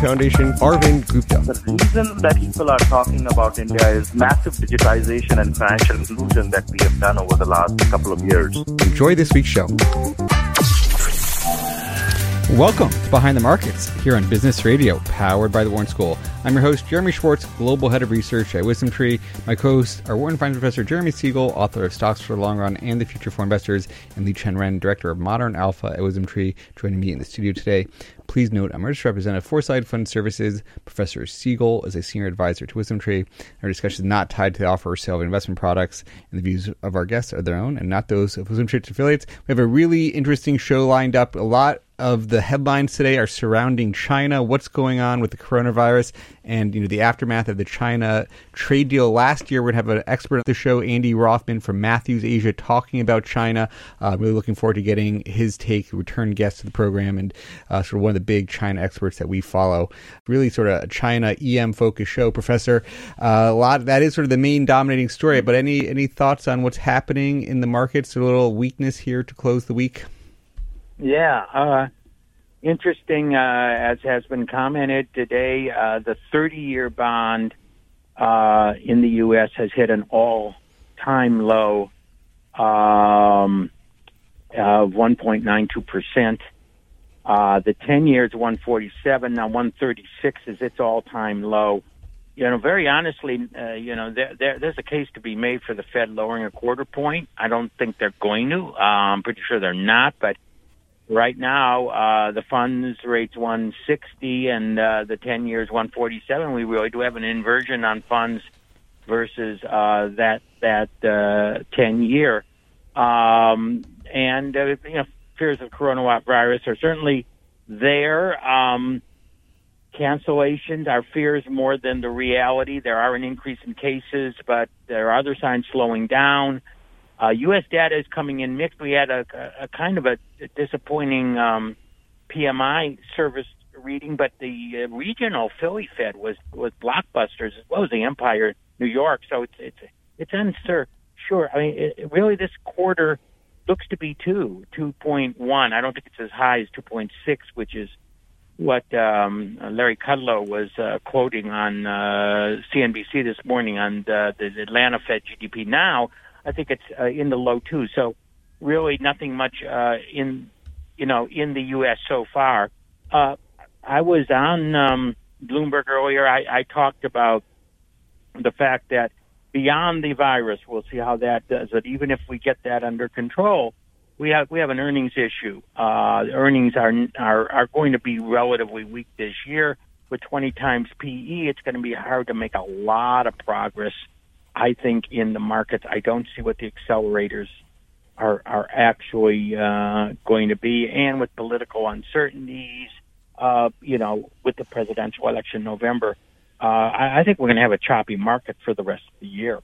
Foundation, Arvind Gupta. The reason that people are talking about India is massive digitization and financial inclusion that we have done over the last couple of years. Enjoy this week's show. Welcome to Behind the Markets here on Business Radio, powered by the Wharton School. I'm your host, Jeremy Schwartz, Global Head of Research at Wisdom Tree. My co hosts are Wharton Finance Professor Jeremy Siegel, author of Stocks for the Long Run and the Future for Investors, and Liqian Ren, Director of Modern Alpha at Wisdom Tree, joining me in the studio today. Please note, I'm a registered representative Foreside Fund Services. Professor Siegel is a senior advisor to Wisdom Tree. Our discussion is not tied to the offer or sale of investment products, and the views of our guests are their own and not those of Wisdom Tree's affiliates. We have a really interesting show lined up. A lot of the headlines today are surrounding China, what's going on with the coronavirus, and you know the aftermath of the China trade deal last year. We're gonna have an expert on the show, Andy Rothman from Matthews Asia, talking about China. Uh, really looking forward to getting his take, return guest to the program, and uh, sort of one of the big China experts that we follow. Really, sort of a China EM focused show, Professor. Uh, a lot that is sort of the main dominating story. But any any thoughts on what's happening in the markets? A little weakness here to close the week. Yeah, uh, interesting. Uh, as has been commented today, uh, the 30-year bond uh, in the U.S. has hit an all-time low um, of 1.92 percent. Uh, the 10 years 147 now 136 is its all-time low. You know, very honestly, uh, you know, there, there, there's a case to be made for the Fed lowering a quarter point. I don't think they're going to. I'm pretty sure they're not, but right now uh, the funds rates 160 and uh, the 10 years 147. We really do have an inversion on funds versus uh, that that uh, 10 year. Um, and uh, you know, fears of coronavirus are certainly there. Um, cancellations are fears more than the reality. There are an increase in cases, but there are other signs slowing down. Uh, U.S. data is coming in mixed. We had a, a, kind of a disappointing um, PMI service reading, but the uh, regional Philly Fed was was blockbusters as well as the Empire New York. So it's it's it's unsure. Sure, I mean, it, really, this quarter looks to be two, two point one. I don't think it's as high as two point six, which is what um, Larry Kudlow was uh, quoting on uh, CNBC this morning on the, the Atlanta Fed GDP. Now, I think it's uh, in the low two. So, really, nothing much uh, in you know in the U.S. so far. Uh, I was on um, Bloomberg earlier. I, I talked about the fact that beyond the virus, we'll see how that does. But even if we get that under control, we have we have an earnings issue. Uh, earnings are are are going to be relatively weak this year. With 20 times PE, it's going to be hard to make a lot of progress. I think in the markets, I don't see what the accelerators are are actually uh, going to be, and with political uncertainties, uh, you know, with the presidential election in November, uh, I, I think we're going to have a choppy market for the rest of the year.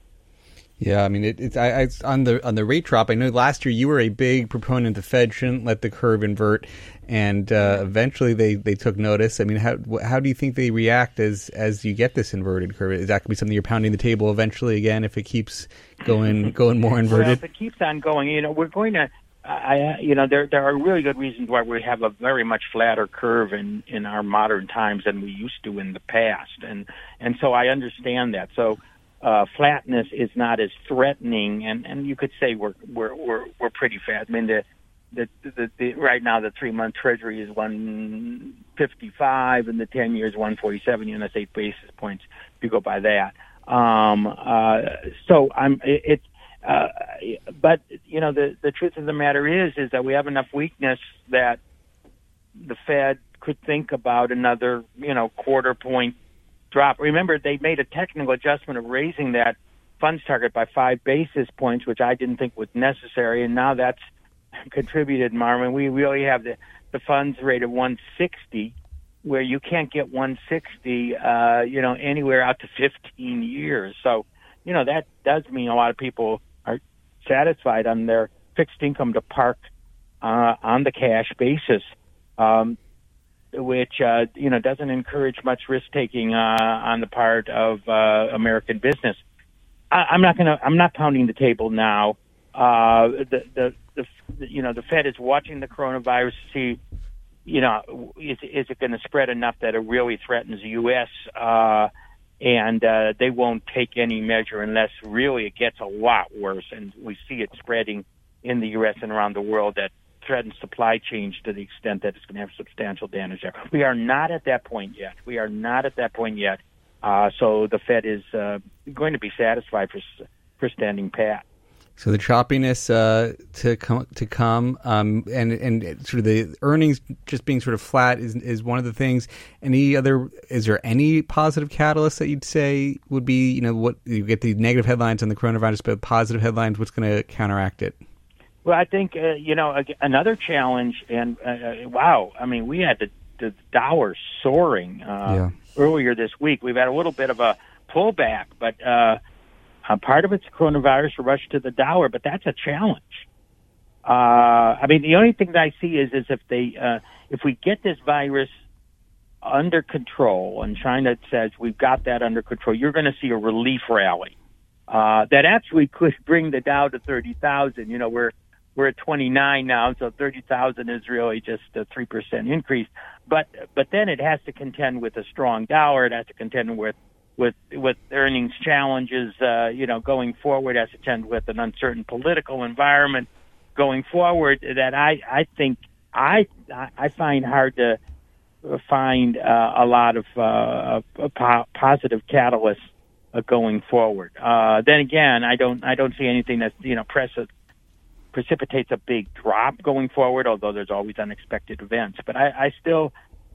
Yeah, I mean, it, it's, I, it's on the on the rate drop. I know last year you were a big proponent the Fed shouldn't let the curve invert, and uh, eventually they, they took notice. I mean, how how do you think they react as as you get this inverted curve? Is that going to be something you're pounding the table eventually again if it keeps going going more inverted? Well, if it keeps on going, you know, we're going to. I, you know, there there are really good reasons why we have a very much flatter curve in in our modern times than we used to in the past, and and so I understand that. So uh, flatness is not as threatening, and and you could say we're we're we're we're pretty fat. I mean the the, the, the right now the three month Treasury is one fifty five, and the ten years one forty seven. You know, that's eight basis points. If you go by that, um, uh, so I'm it. it uh, but you know the the truth of the matter is is that we have enough weakness that the Fed could think about another you know quarter point drop. Remember, they made a technical adjustment of raising that funds target by five basis points, which I didn't think was necessary, and now that's contributed, Marvin. We really have the the funds rate of 160, where you can't get 160, uh, you know, anywhere out to 15 years. So, you know, that does mean a lot of people are satisfied on their fixed income to park uh, on the cash basis. Um, which uh, you know doesn't encourage much risk taking uh, on the part of uh, American business. I, I'm not going to. I'm not pounding the table now. Uh, the, the the you know the Fed is watching the coronavirus to see you know is is it going to spread enough that it really threatens the U.S. Uh, and uh, they won't take any measure unless really it gets a lot worse, and we see it spreading in the U.S. and around the world that threaten supply chains to the extent that it's going to have substantial damage there. We are not at that point yet. We are not at that point yet. Uh, so the Fed is uh, going to be satisfied for for standing pat. So the choppiness uh, to come to come, um, and and sort of the earnings just being sort of flat is is one of the things. Any other? Is there any positive catalyst that you'd say would be? You know, what you get the negative headlines on the coronavirus, but positive headlines. What's going to counteract it? Well, I think uh, you know another challenge, and uh, uh, wow, I mean, we had the, the Dow soaring uh, yeah. earlier this week. We've had a little bit of a pullback, but uh, part of it's coronavirus rush to the Dow, but that's a challenge. Uh, I mean, the only thing that I see is is if they uh, if we get this virus under control, and China says we've got that under control, you're going to see a relief rally. Uh, that actually could bring the Dow to 30,000. You know, we're we're at 29 now, so 30,000 is really just a 3% increase. But, but then it has to contend with a strong dollar. It has to contend with, with, with earnings challenges, uh, you know, going forward, as has with an uncertain political environment going forward that I, I think I, I find hard to find uh, a lot of, uh, po- positive catalysts uh, going forward. Uh, then again, I don't, I don't see anything that's, you know, press precipitates a big drop going forward, although there's always unexpected events. But I, I still,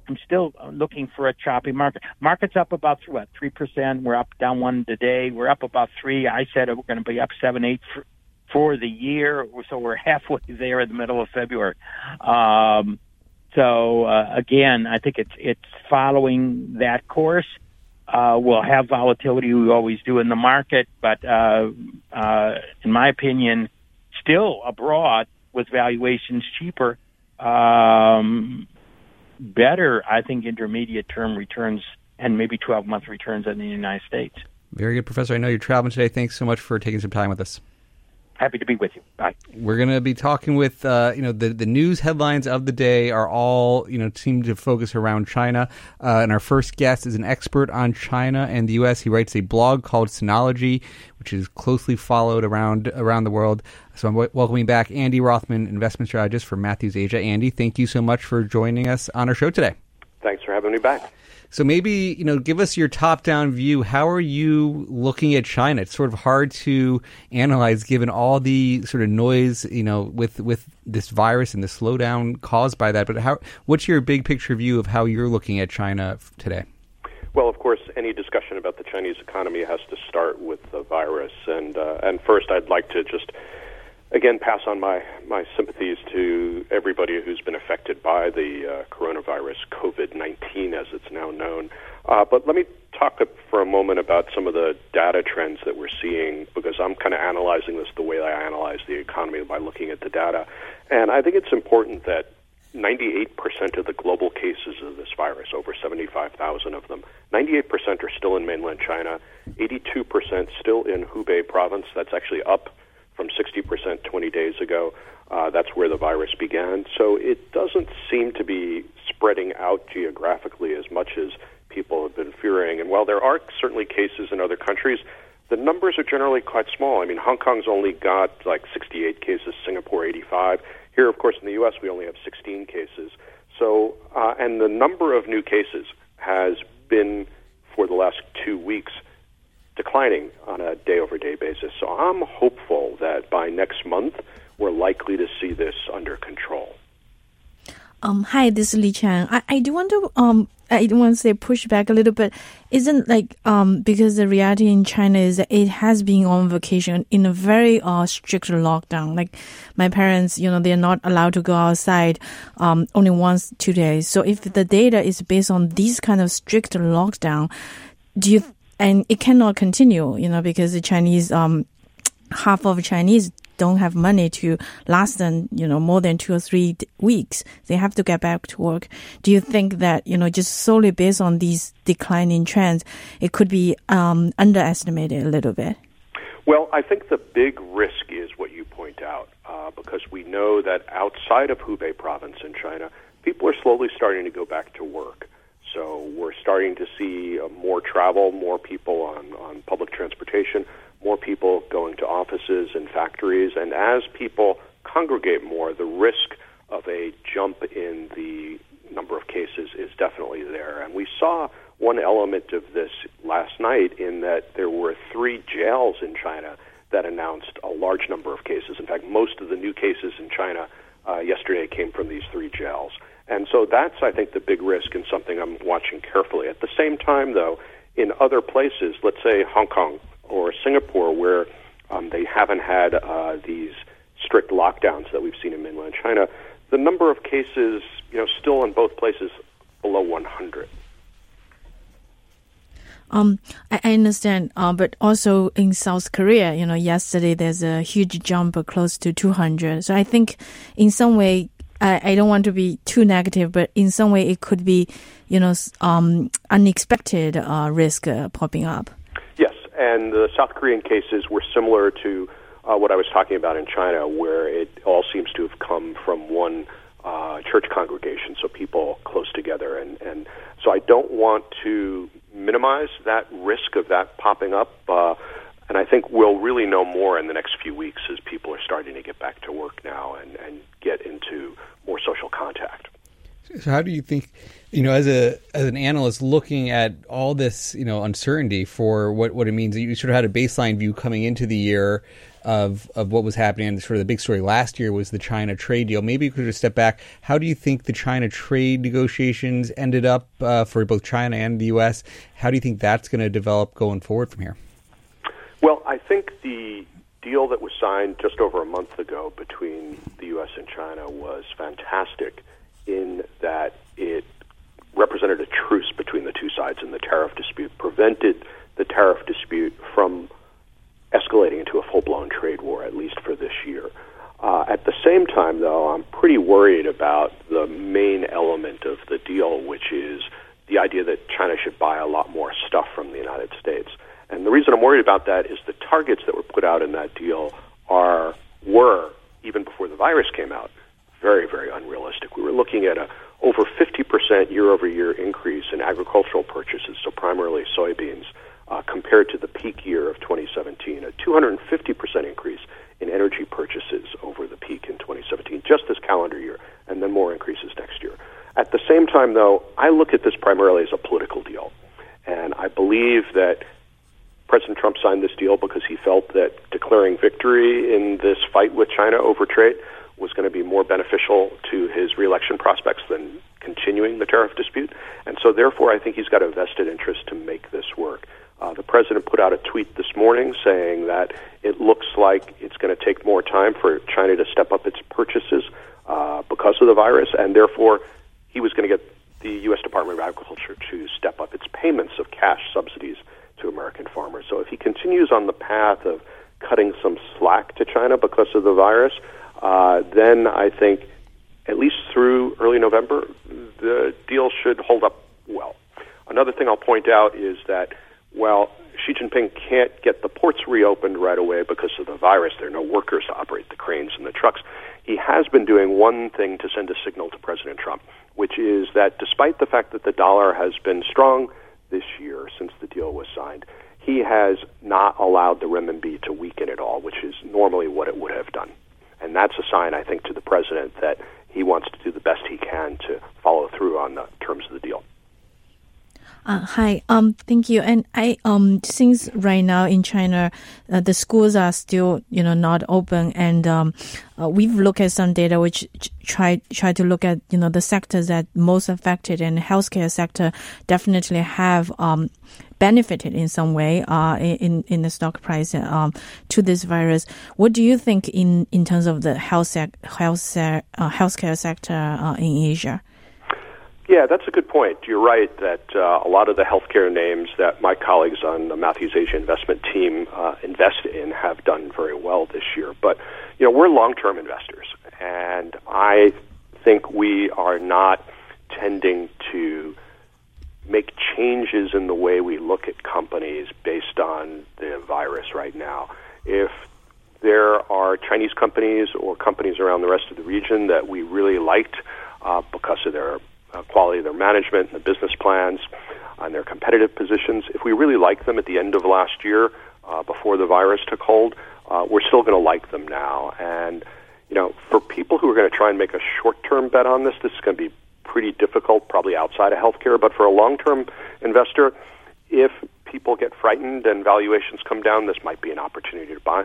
I'm still looking for a choppy market. Market's up about what three percent. We're up down one today. We're up about three. I said we're going to be up seven, eight for, for the year. So we're halfway there in the middle of February. Um, so uh, again, I think it's it's following that course. Uh, we'll have volatility. We always do in the market, but uh, uh, in my opinion, still abroad with valuations cheaper, um, better, I think, intermediate term returns and maybe 12 month returns in the United States. Very good, Professor. I know you're traveling today. Thanks so much for taking some time with us. Happy to be with you. Bye. We're going to be talking with, uh, you know, the, the news headlines of the day are all, you know, seem to focus around China. Uh, and our first guest is an expert on China and the U.S. He writes a blog called Sinology, which is closely followed around around the world. So I'm w- welcoming back Andy Rothman, investment strategist for Matthews Asia. Andy, thank you so much for joining us on our show today. Thanks for having me back. So maybe you know, give us your top-down view. How are you looking at China? It's sort of hard to analyze given all the sort of noise, you know, with with this virus and the slowdown caused by that. But how? What's your big picture view of how you're looking at China today? Well, of course, any discussion about the Chinese economy has to start with the virus, and uh, and first, I'd like to just again pass on my, my sympathies to everybody who's been affected by the uh, coronavirus, COVID 19 as it's now known. Uh, but let me talk for a moment about some of the data trends that we're seeing because I'm kind of analyzing this the way I analyze the economy by looking at the data. And I think it's important that 98% of the global cases of this virus, over 75,000 of them, 98% are still in mainland China, 82% still in Hubei province. That's actually up from 60% 20 days ago. Uh, that's where the virus began. So it doesn't seem to be spreading out geographically as much as people have been fearing. And while there are certainly cases in other countries, the numbers are generally quite small. I mean, Hong Kong's only got like 68 cases, Singapore 85. Here, of course, in the U.S., we only have 16 cases. So, uh, and the number of new cases has been for the last two weeks declining on a day over day basis. So I'm hopeful that by next month, we're likely to see this under control. Um, hi, this is Liqian. I, I do want to um, I want to say push back a little bit. Isn't like um because the reality in China is that it has been on vacation in a very uh strict lockdown. Like my parents, you know, they're not allowed to go outside um only once two days. So if the data is based on this kind of strict lockdown, do you and it cannot continue, you know, because the Chinese um half of Chinese don't have money to last them, you know, more than two or three weeks. They have to get back to work. Do you think that, you know, just solely based on these declining trends, it could be um, underestimated a little bit? Well, I think the big risk is what you point out, uh, because we know that outside of Hubei province in China, people are slowly starting to go back to work. So we're starting to see uh, more travel, more people on, on public transportation, more people going to offices and factories. And as people congregate more, the risk of a jump in the number of cases is definitely there. And we saw one element of this last night in that there were three jails in China that announced a large number of cases. In fact, most of the new cases in China uh, yesterday came from these three jails. And so that's, I think, the big risk and something I'm watching carefully. At the same time, though, in other places, let's say Hong Kong or Singapore, where um, they haven't had uh, these strict lockdowns that we've seen in mainland China, the number of cases, you know, still in both places below 100. Um, I, understand, uh, but also in South Korea, you know, yesterday there's a huge jump uh, close to 200. So I think in some way, I, I don't want to be too negative, but in some way it could be, you know, um, unexpected uh, risk uh, popping up. Yes, and the South Korean cases were similar to uh, what I was talking about in China, where it all seems to have come from one uh, church congregation, so people close together. And, and so I don't want to minimize that risk of that popping up. And I think we'll really know more in the next few weeks as people are starting to get back to work now and, and get into more social contact. So how do you think, you know, as a as an analyst looking at all this, you know, uncertainty for what what it means? You sort of had a baseline view coming into the year of of what was happening. Sort of the big story last year was the China trade deal. Maybe you could just step back. How do you think the China trade negotiations ended up uh, for both China and the U.S.? How do you think that's going to develop going forward from here? Well, I think the deal that was signed just over a month ago between the U.S. and China was fantastic in that it represented a truce between the two sides in the tariff dispute, prevented the tariff dispute from escalating into a full blown trade war, at least for this year. Uh, at the same time, though, I'm pretty worried about the main element of the deal, which is the idea that China should buy a lot more stuff from the United States. And the reason I'm worried about that is the targets that were put out in that deal are were even before the virus came out very very unrealistic. We were looking at a over 50% year over year increase in agricultural purchases, so primarily soybeans, uh, compared to the peak year of 2017. A 250% increase in energy purchases over the peak in 2017, just this calendar year, and then more increases next year. At the same time, though, I look at this primarily as a political deal. And I believe that President Trump signed this deal because he felt that declaring victory in this fight with China over trade was going to be more beneficial to his reelection prospects than continuing the tariff dispute. And so, therefore, I think he's got a vested interest to make this work. Uh, the president put out a tweet this morning saying that it looks like it's going to take more time for China to step up its purchases uh, because of the virus, and therefore, he was going to get the U.S. Department of Agriculture to step up its payments of cash subsidies to American farmers. So if he continues on the path of cutting some slack to China because of the virus, uh, then I think at least through early November, the deal should hold up well. Another thing I'll point out is that while Xi Jinping can't get the ports reopened right away because of the virus, there are no workers to operate the cranes and the trucks. He has been doing one thing to send a signal to President Trump, which is that despite the fact that the dollar has been strong this year since the deal was signed, he has not allowed the renminbi to weaken at all, which is normally what it would have done. And that's a sign, I think, to the president that he wants to do the best he can to follow through on the terms of the deal. Uh, hi, um, thank you. And I, um, since right now in China, uh, the schools are still, you know, not open, and um, uh, we've looked at some data which try try to look at, you know, the sectors that most affected, and healthcare sector definitely have um, benefited in some way uh, in in the stock price um, to this virus. What do you think in in terms of the health sec- health uh, healthcare sector uh, in Asia? Yeah, that's a good point. You're right that uh, a lot of the healthcare names that my colleagues on the Matthews Asia investment team uh, invest in have done very well this year. But you know, we're long-term investors, and I think we are not tending to make changes in the way we look at companies based on the virus right now. If there are Chinese companies or companies around the rest of the region that we really liked uh, because of their uh, quality of their management and the business plans and their competitive positions. If we really liked them at the end of last year, uh, before the virus took hold, uh, we're still going to like them now. And you know, for people who are going to try and make a short-term bet on this, this is going to be pretty difficult, probably outside of healthcare. But for a long-term investor, if people get frightened and valuations come down, this might be an opportunity to buy.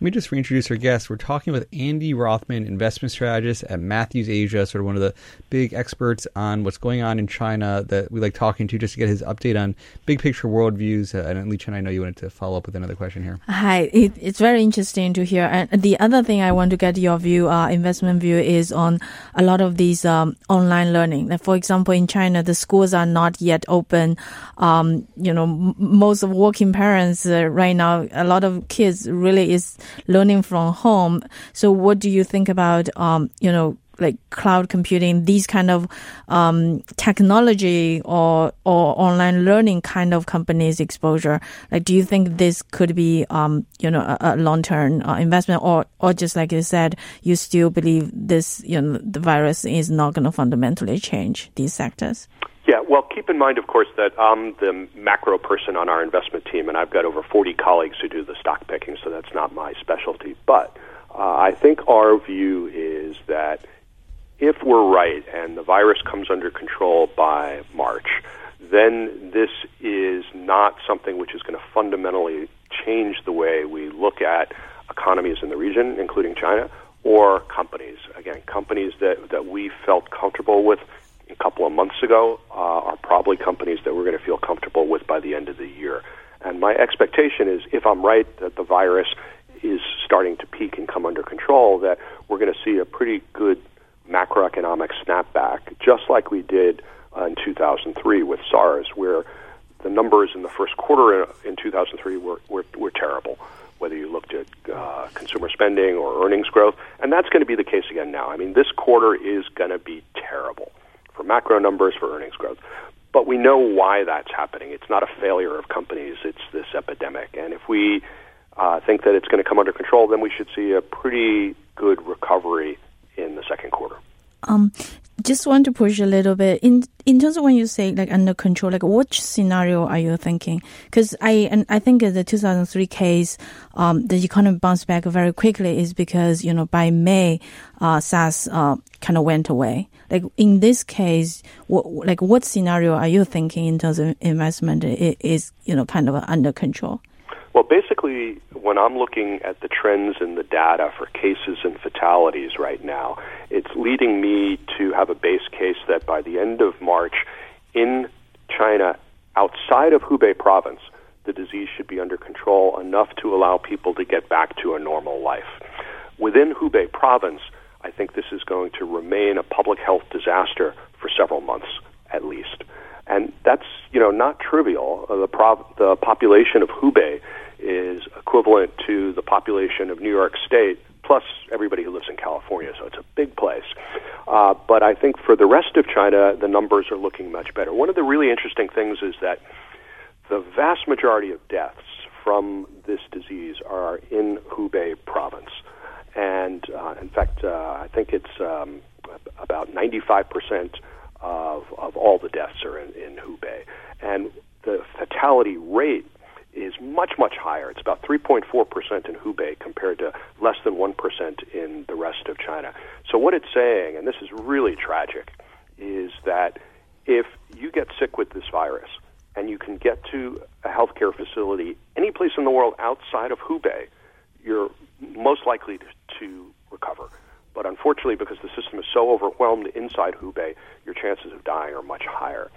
Let me just reintroduce our guest. We're talking with Andy Rothman, investment strategist at Matthews Asia, sort of one of the big experts on what's going on in China that we like talking to just to get his update on big picture worldviews. Uh, and Liqian, I know you wanted to follow up with another question here. Hi, it, it's very interesting to hear. And the other thing I want to get your view, uh, investment view, is on a lot of these um, online learning. Like for example, in China, the schools are not yet open. Um, you know, m- most of working parents uh, right now, a lot of kids really is learning from home. So what do you think about, um, you know, like cloud computing, these kind of um, technology or or online learning kind of companies exposure? Like, do you think this could be, um, you know, a, a long term uh, investment, or or just like you said, you still believe this, you know, the virus is not going to fundamentally change these sectors? Yeah, well, keep in mind, of course, that I'm the macro person on our investment team, and I've got over 40 colleagues who do the stock picking, so that's not my specialty. But uh, I think our view is that if we're right and the virus comes under control by March, then this is not something which is going to fundamentally change the way we look at economies in the region, including China, or companies. Again, companies that, that we felt comfortable with couple of months ago uh, are probably companies that we're going to feel comfortable with by the end of the year. And my expectation is, if I'm right that the virus is starting to peak and come under control, that we're going to see a pretty good macroeconomic snapback, just like we did uh, in 2003 with SARS, where the numbers in the first quarter in 2003 were, were, were terrible, whether you looked at uh, consumer spending or earnings growth. And that's going to be the case again now. I mean, this quarter is going to be terrible for macro numbers, for earnings growth. But we know why that's happening. It's not a failure of companies, it's this epidemic. And if we uh, think that it's going to come under control, then we should see a pretty good recovery in the second quarter. Um, just want to push a little bit in in terms of when you say like under control, like which scenario are you thinking? Because I and I think the 2003 case, um, the economy bounced back very quickly is because you know by May, uh, SARS uh, kind of went away. Like in this case, what like what scenario are you thinking in terms of investment is you know kind of under control? Well, basically, when I'm looking at the trends in the data for cases and fatalities right now, it's leading me to have a base case that by the end of March, in China, outside of Hubei province, the disease should be under control enough to allow people to get back to a normal life. Within Hubei province, I think this is going to remain a public health disaster for several months at least. And that's, you know, not trivial. Uh, the, prov- the population of Hubei is equivalent to the population of New York State plus everybody who lives in California, so it's a big place. Uh, but I think for the rest of China, the numbers are looking much better. One of the really interesting things is that the vast majority of deaths from this disease are in Hubei province. And uh, in fact, uh, I think it's um, about 95% of, of all the deaths are in, in Hubei. And the fatality rate is much, much higher. It's about 3.4% in Hubei compared to less than 1% in the rest of China. So, what it's saying, and this is really tragic, is that if you get sick with this virus and you can get to a healthcare facility any place in the world outside of Hubei, you're most likely to, to recover. But unfortunately, because the system is so overwhelmed inside Hubei, your chances of dying are much higher.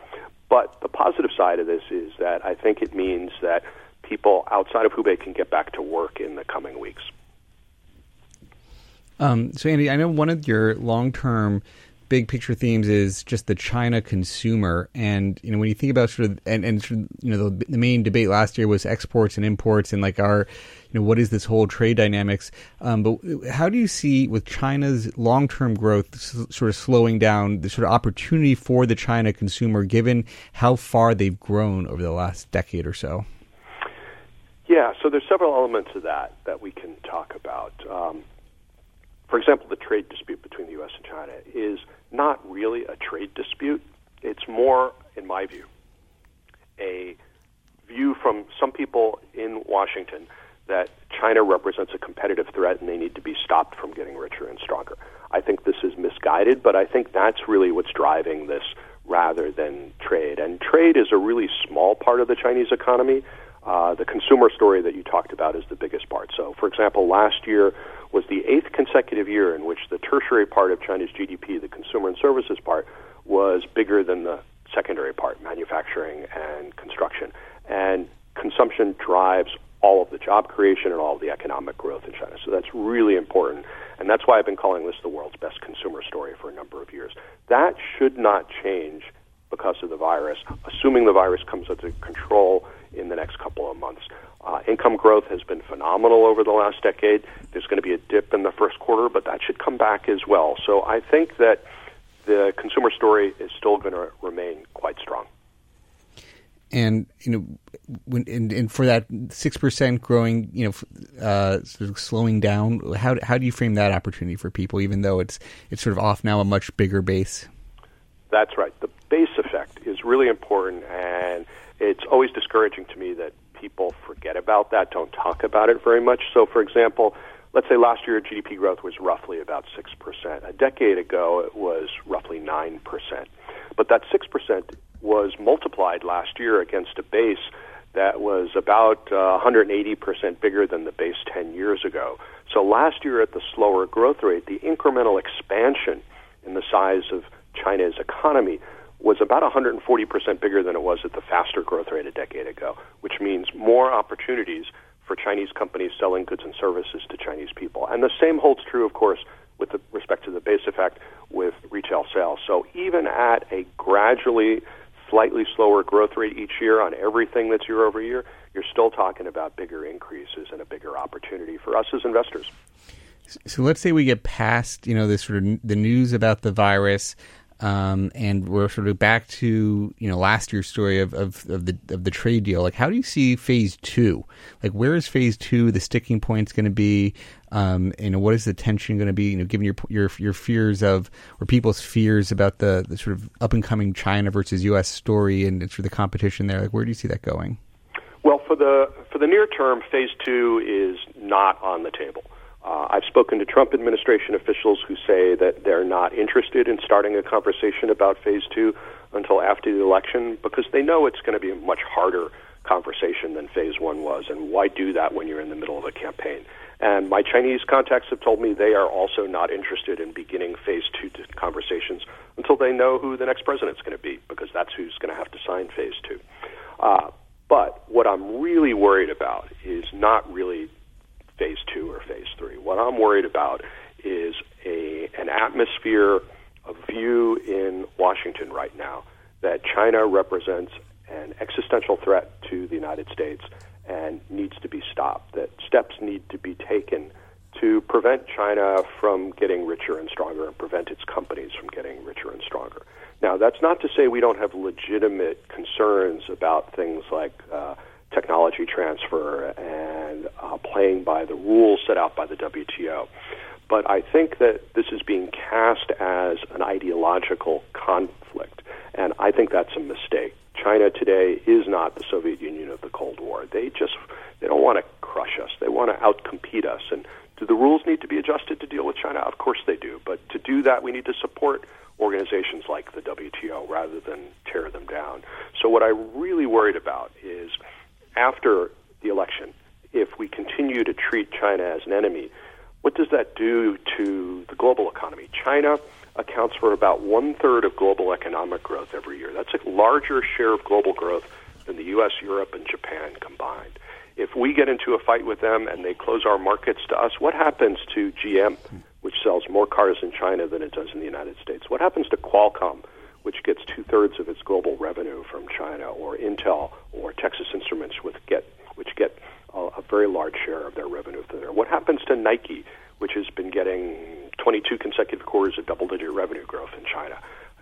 But the positive side of this is that I think it means that people outside of Hubei can get back to work in the coming weeks. Um, so, Andy, I know one of your long-term big picture themes is just the China consumer, and you know when you think about sort of and and you know the, the main debate last year was exports and imports and like our you know what is this whole trade dynamics. Um, but how do you see with China's long term growth sort of slowing down the sort of opportunity for the China consumer given how far they've grown over the last decade or so? Yeah, so there's several elements of that that we can talk about. Um, for example, the trade dispute between the U.S. and China is not really a trade dispute. It's more, in my view, a view from some people in Washington that China represents a competitive threat and they need to be stopped from getting richer and stronger. I think this is misguided, but I think that's really what's driving this rather than trade. And trade is a really small part of the Chinese economy. Uh, the consumer story that you talked about is the biggest part. So, for example, last year was the eighth consecutive year in which the tertiary part of China's GDP, the consumer and services part, was bigger than the secondary part, manufacturing and construction. And consumption drives all of the job creation and all of the economic growth in China. So that's really important. And that's why I've been calling this the world's best consumer story for a number of years. That should not change because of the virus, assuming the virus comes under control in the next couple of months. Uh, income growth has been phenomenal over the last decade. There's going to be a dip in the first quarter, but that should come back as well. So I think that the consumer story is still going to remain quite strong. And you know, when and, and for that six percent growing, you know, uh, sort of slowing down. How how do you frame that opportunity for people, even though it's it's sort of off now a much bigger base? That's right. The base effect is really important, and it's always discouraging to me that people forget about that, don't talk about it very much. So, for example, let's say last year GDP growth was roughly about 6%. A decade ago, it was roughly 9%. But that 6% was multiplied last year against a base that was about uh, 180% bigger than the base 10 years ago. So last year, at the slower growth rate, the incremental expansion in the size of China's economy was about 140% bigger than it was at the faster growth rate a decade ago, which means more opportunities for Chinese companies selling goods and services to Chinese people. And the same holds true, of course, with respect to the base effect with retail sales. So even at a gradually slightly slower growth rate each year on everything that's year over year, you're still talking about bigger increases and a bigger opportunity for us as investors. So let's say we get past, you know, this sort of the news about the virus. Um, and we're sort of back to you know last year's story of, of, of the of the trade deal. Like, how do you see phase two? Like, where is phase two? The sticking point's going to be. Um, you know, what is the tension going to be? You know, given your your your fears of or people's fears about the, the sort of up and coming China versus U.S. story and of the competition there. Like, where do you see that going? Well, for the for the near term, phase two is not on the table. Uh, I've spoken to Trump administration officials who say that they're not interested in starting a conversation about phase two until after the election because they know it's going to be a much harder conversation than phase one was. And why do that when you're in the middle of a campaign? And my Chinese contacts have told me they are also not interested in beginning phase two conversations until they know who the next president is going to be, because that's who's going to have to sign phase two. Uh, but what I'm really worried about is not really phase two or phase three. What I'm worried about is a an atmosphere, a view in Washington right now that China represents an existential threat to the United States and needs to be stopped. That steps need to be taken to prevent China from getting richer and stronger and prevent its companies from getting richer and stronger. Now, that's not to say we don't have legitimate concerns about things like uh, technology transfer and uh, playing by the rules set out by the WTO. But I think that this is being cast as an ideological conflict, and I think that's a mistake. China today is not the Soviet Union of the Cold War. They just they don't want to crush us. They want to outcompete us. And do the rules need to be adjusted to deal with China? Of course they do. But to do that, we need to support organizations like the WTO rather than tear them down. So, what I really worried about is after the election, if we continue to treat China as an enemy, what does that do to the global economy? China accounts for about one third of global economic growth every year. That's a larger share of global growth than the U.S., Europe, and Japan combined. If we get into a fight with them and they close our markets to us, what happens to GM, which sells more cars in China than it does in the United States? What happens to Qualcomm, which gets two thirds of its global revenue from China, or Intel, or Texas Instruments, with get which get a, a very large share of their revenue from there? What happens to Nike, which has been getting 22 consecutive quarters of double-digit revenue growth in China?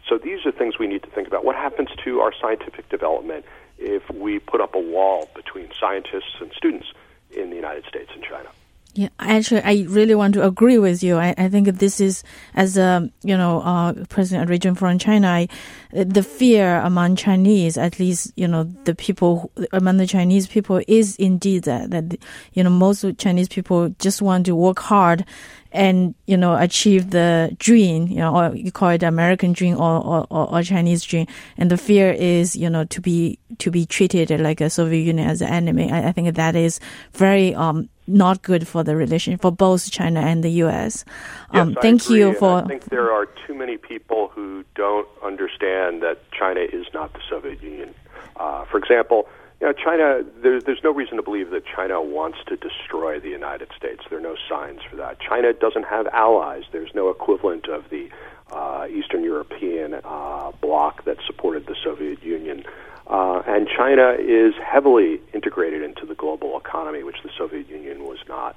So these are things we need to think about. What happens to our scientific development if we put up a wall between scientists and students in the United States and China? Yeah, actually, I really want to agree with you. I, I think this is, as a you know, uh, president of region from China, I, the fear among Chinese, at least you know, the people among the Chinese people, is indeed that that you know most Chinese people just want to work hard and you know achieve the dream, you know, or you call it American dream or, or, or, Chinese dream. And the fear is, you know, to be to be treated like a Soviet Union as an enemy. I, I think that is very um not good for the relation for both China and the U.S. Um, yes, thank agree, you for. I think there are too many people who don't understand that China is not the Soviet Union. Uh, for example, you know, China. There, there's no reason to believe that China wants to destroy the United States. There are no signs for that. China doesn't have allies. There's no equivalent of the uh, Eastern European uh, bloc that supported the Soviet Union. Uh, and China is heavily integrated into the global economy, which the Soviet Union was not.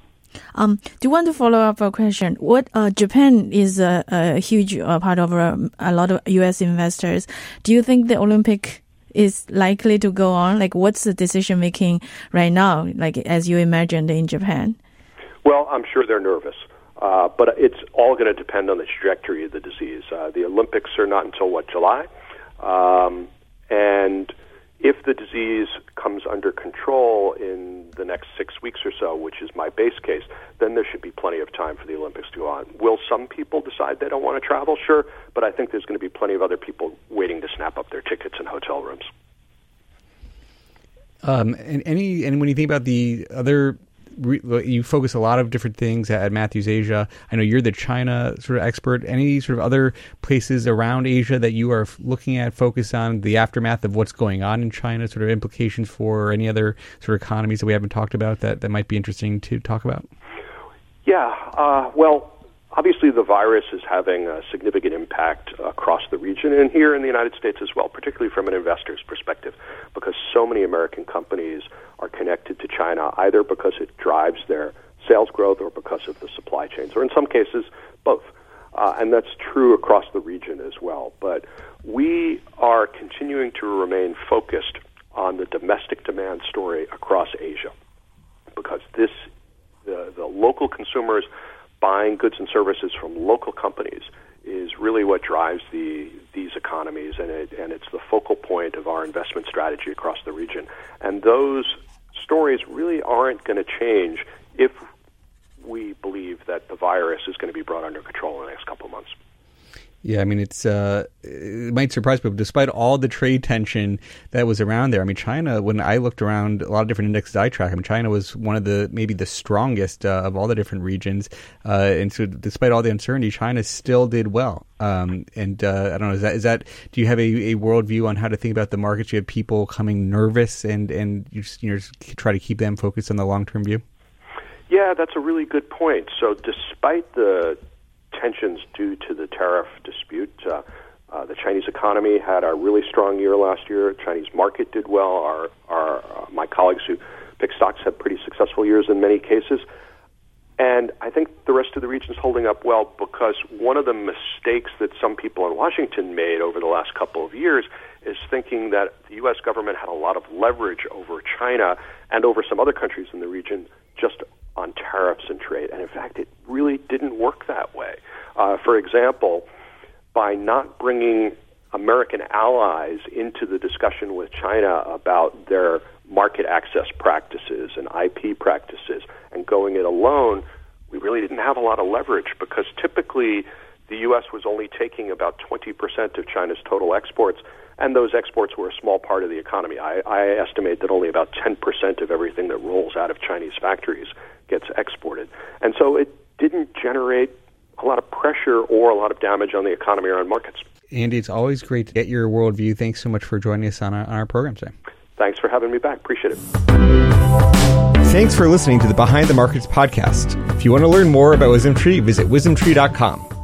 Um, do you want to follow up a question? What uh, Japan is a, a huge uh, part of uh, a lot of U.S. investors. Do you think the Olympic is likely to go on? Like, what's the decision making right now? Like, as you imagined in Japan? Well, I'm sure they're nervous. Uh, but it's all going to depend on the trajectory of the disease. Uh, the Olympics are not until what July, um, and if the disease comes under control in the next six weeks or so, which is my base case, then there should be plenty of time for the Olympics to go on. Will some people decide they don't want to travel? Sure, but I think there's going to be plenty of other people waiting to snap up their tickets in hotel rooms. Um, and any and when you think about the other you focus a lot of different things at Matthews Asia. I know you're the China sort of expert. Any sort of other places around Asia that you are looking at, focus on the aftermath of what's going on in China, sort of implications for any other sort of economies that we haven't talked about that, that might be interesting to talk about? Yeah, uh, well, obviously the virus is having a significant impact across the region and here in the United States as well, particularly from an investor's perspective, because so many American companies China either because it drives their sales growth or because of the supply chains, or in some cases, both. Uh, and that's true across the region as well. But we are continuing to remain focused on the domestic demand story across Asia because this the, the local consumers buying goods and services from local companies is really what drives the these economies, and it and it's the focal point of our investment strategy across the region. And those stories really aren't going to change if we believe that the virus is going to be brought under control in the next couple. Yeah, I mean, it's uh, it might surprise people. Despite all the trade tension that was around there, I mean, China. When I looked around a lot of different indexes I track, I mean, China was one of the maybe the strongest uh, of all the different regions. Uh, and so, despite all the uncertainty, China still did well. Um, and uh, I don't know, is that is that? Do you have a, a worldview on how to think about the markets? You have people coming nervous, and and you just, you just try to keep them focused on the long term view. Yeah, that's a really good point. So, despite the tensions due to the tariff dispute. Uh, uh, the Chinese economy had a really strong year last year. Chinese market did well. Our, our uh, my colleagues who pick stocks had pretty successful years in many cases. And I think the rest of the region is holding up well because one of the mistakes that some people in Washington made over the last couple of years is thinking that the U.S. government had a lot of leverage over China and over some other countries in the region just on tariffs and trade. And in fact, it really didn't work that way. Uh, for example, by not bringing American allies into the discussion with China about their market access practices and IP practices and going it alone, we really didn't have a lot of leverage because typically the U.S. was only taking about 20% of China's total exports, and those exports were a small part of the economy. I, I estimate that only about 10% of everything that rolls out of Chinese factories gets exported. And so it didn't generate a lot of pressure or a lot of damage on the economy or on markets. Andy, it's always great to get your worldview. Thanks so much for joining us on our, on our program today. Thanks for having me back. Appreciate it. Thanks for listening to the Behind the Markets podcast. If you want to learn more about WisdomTree, visit wisdomtree.com.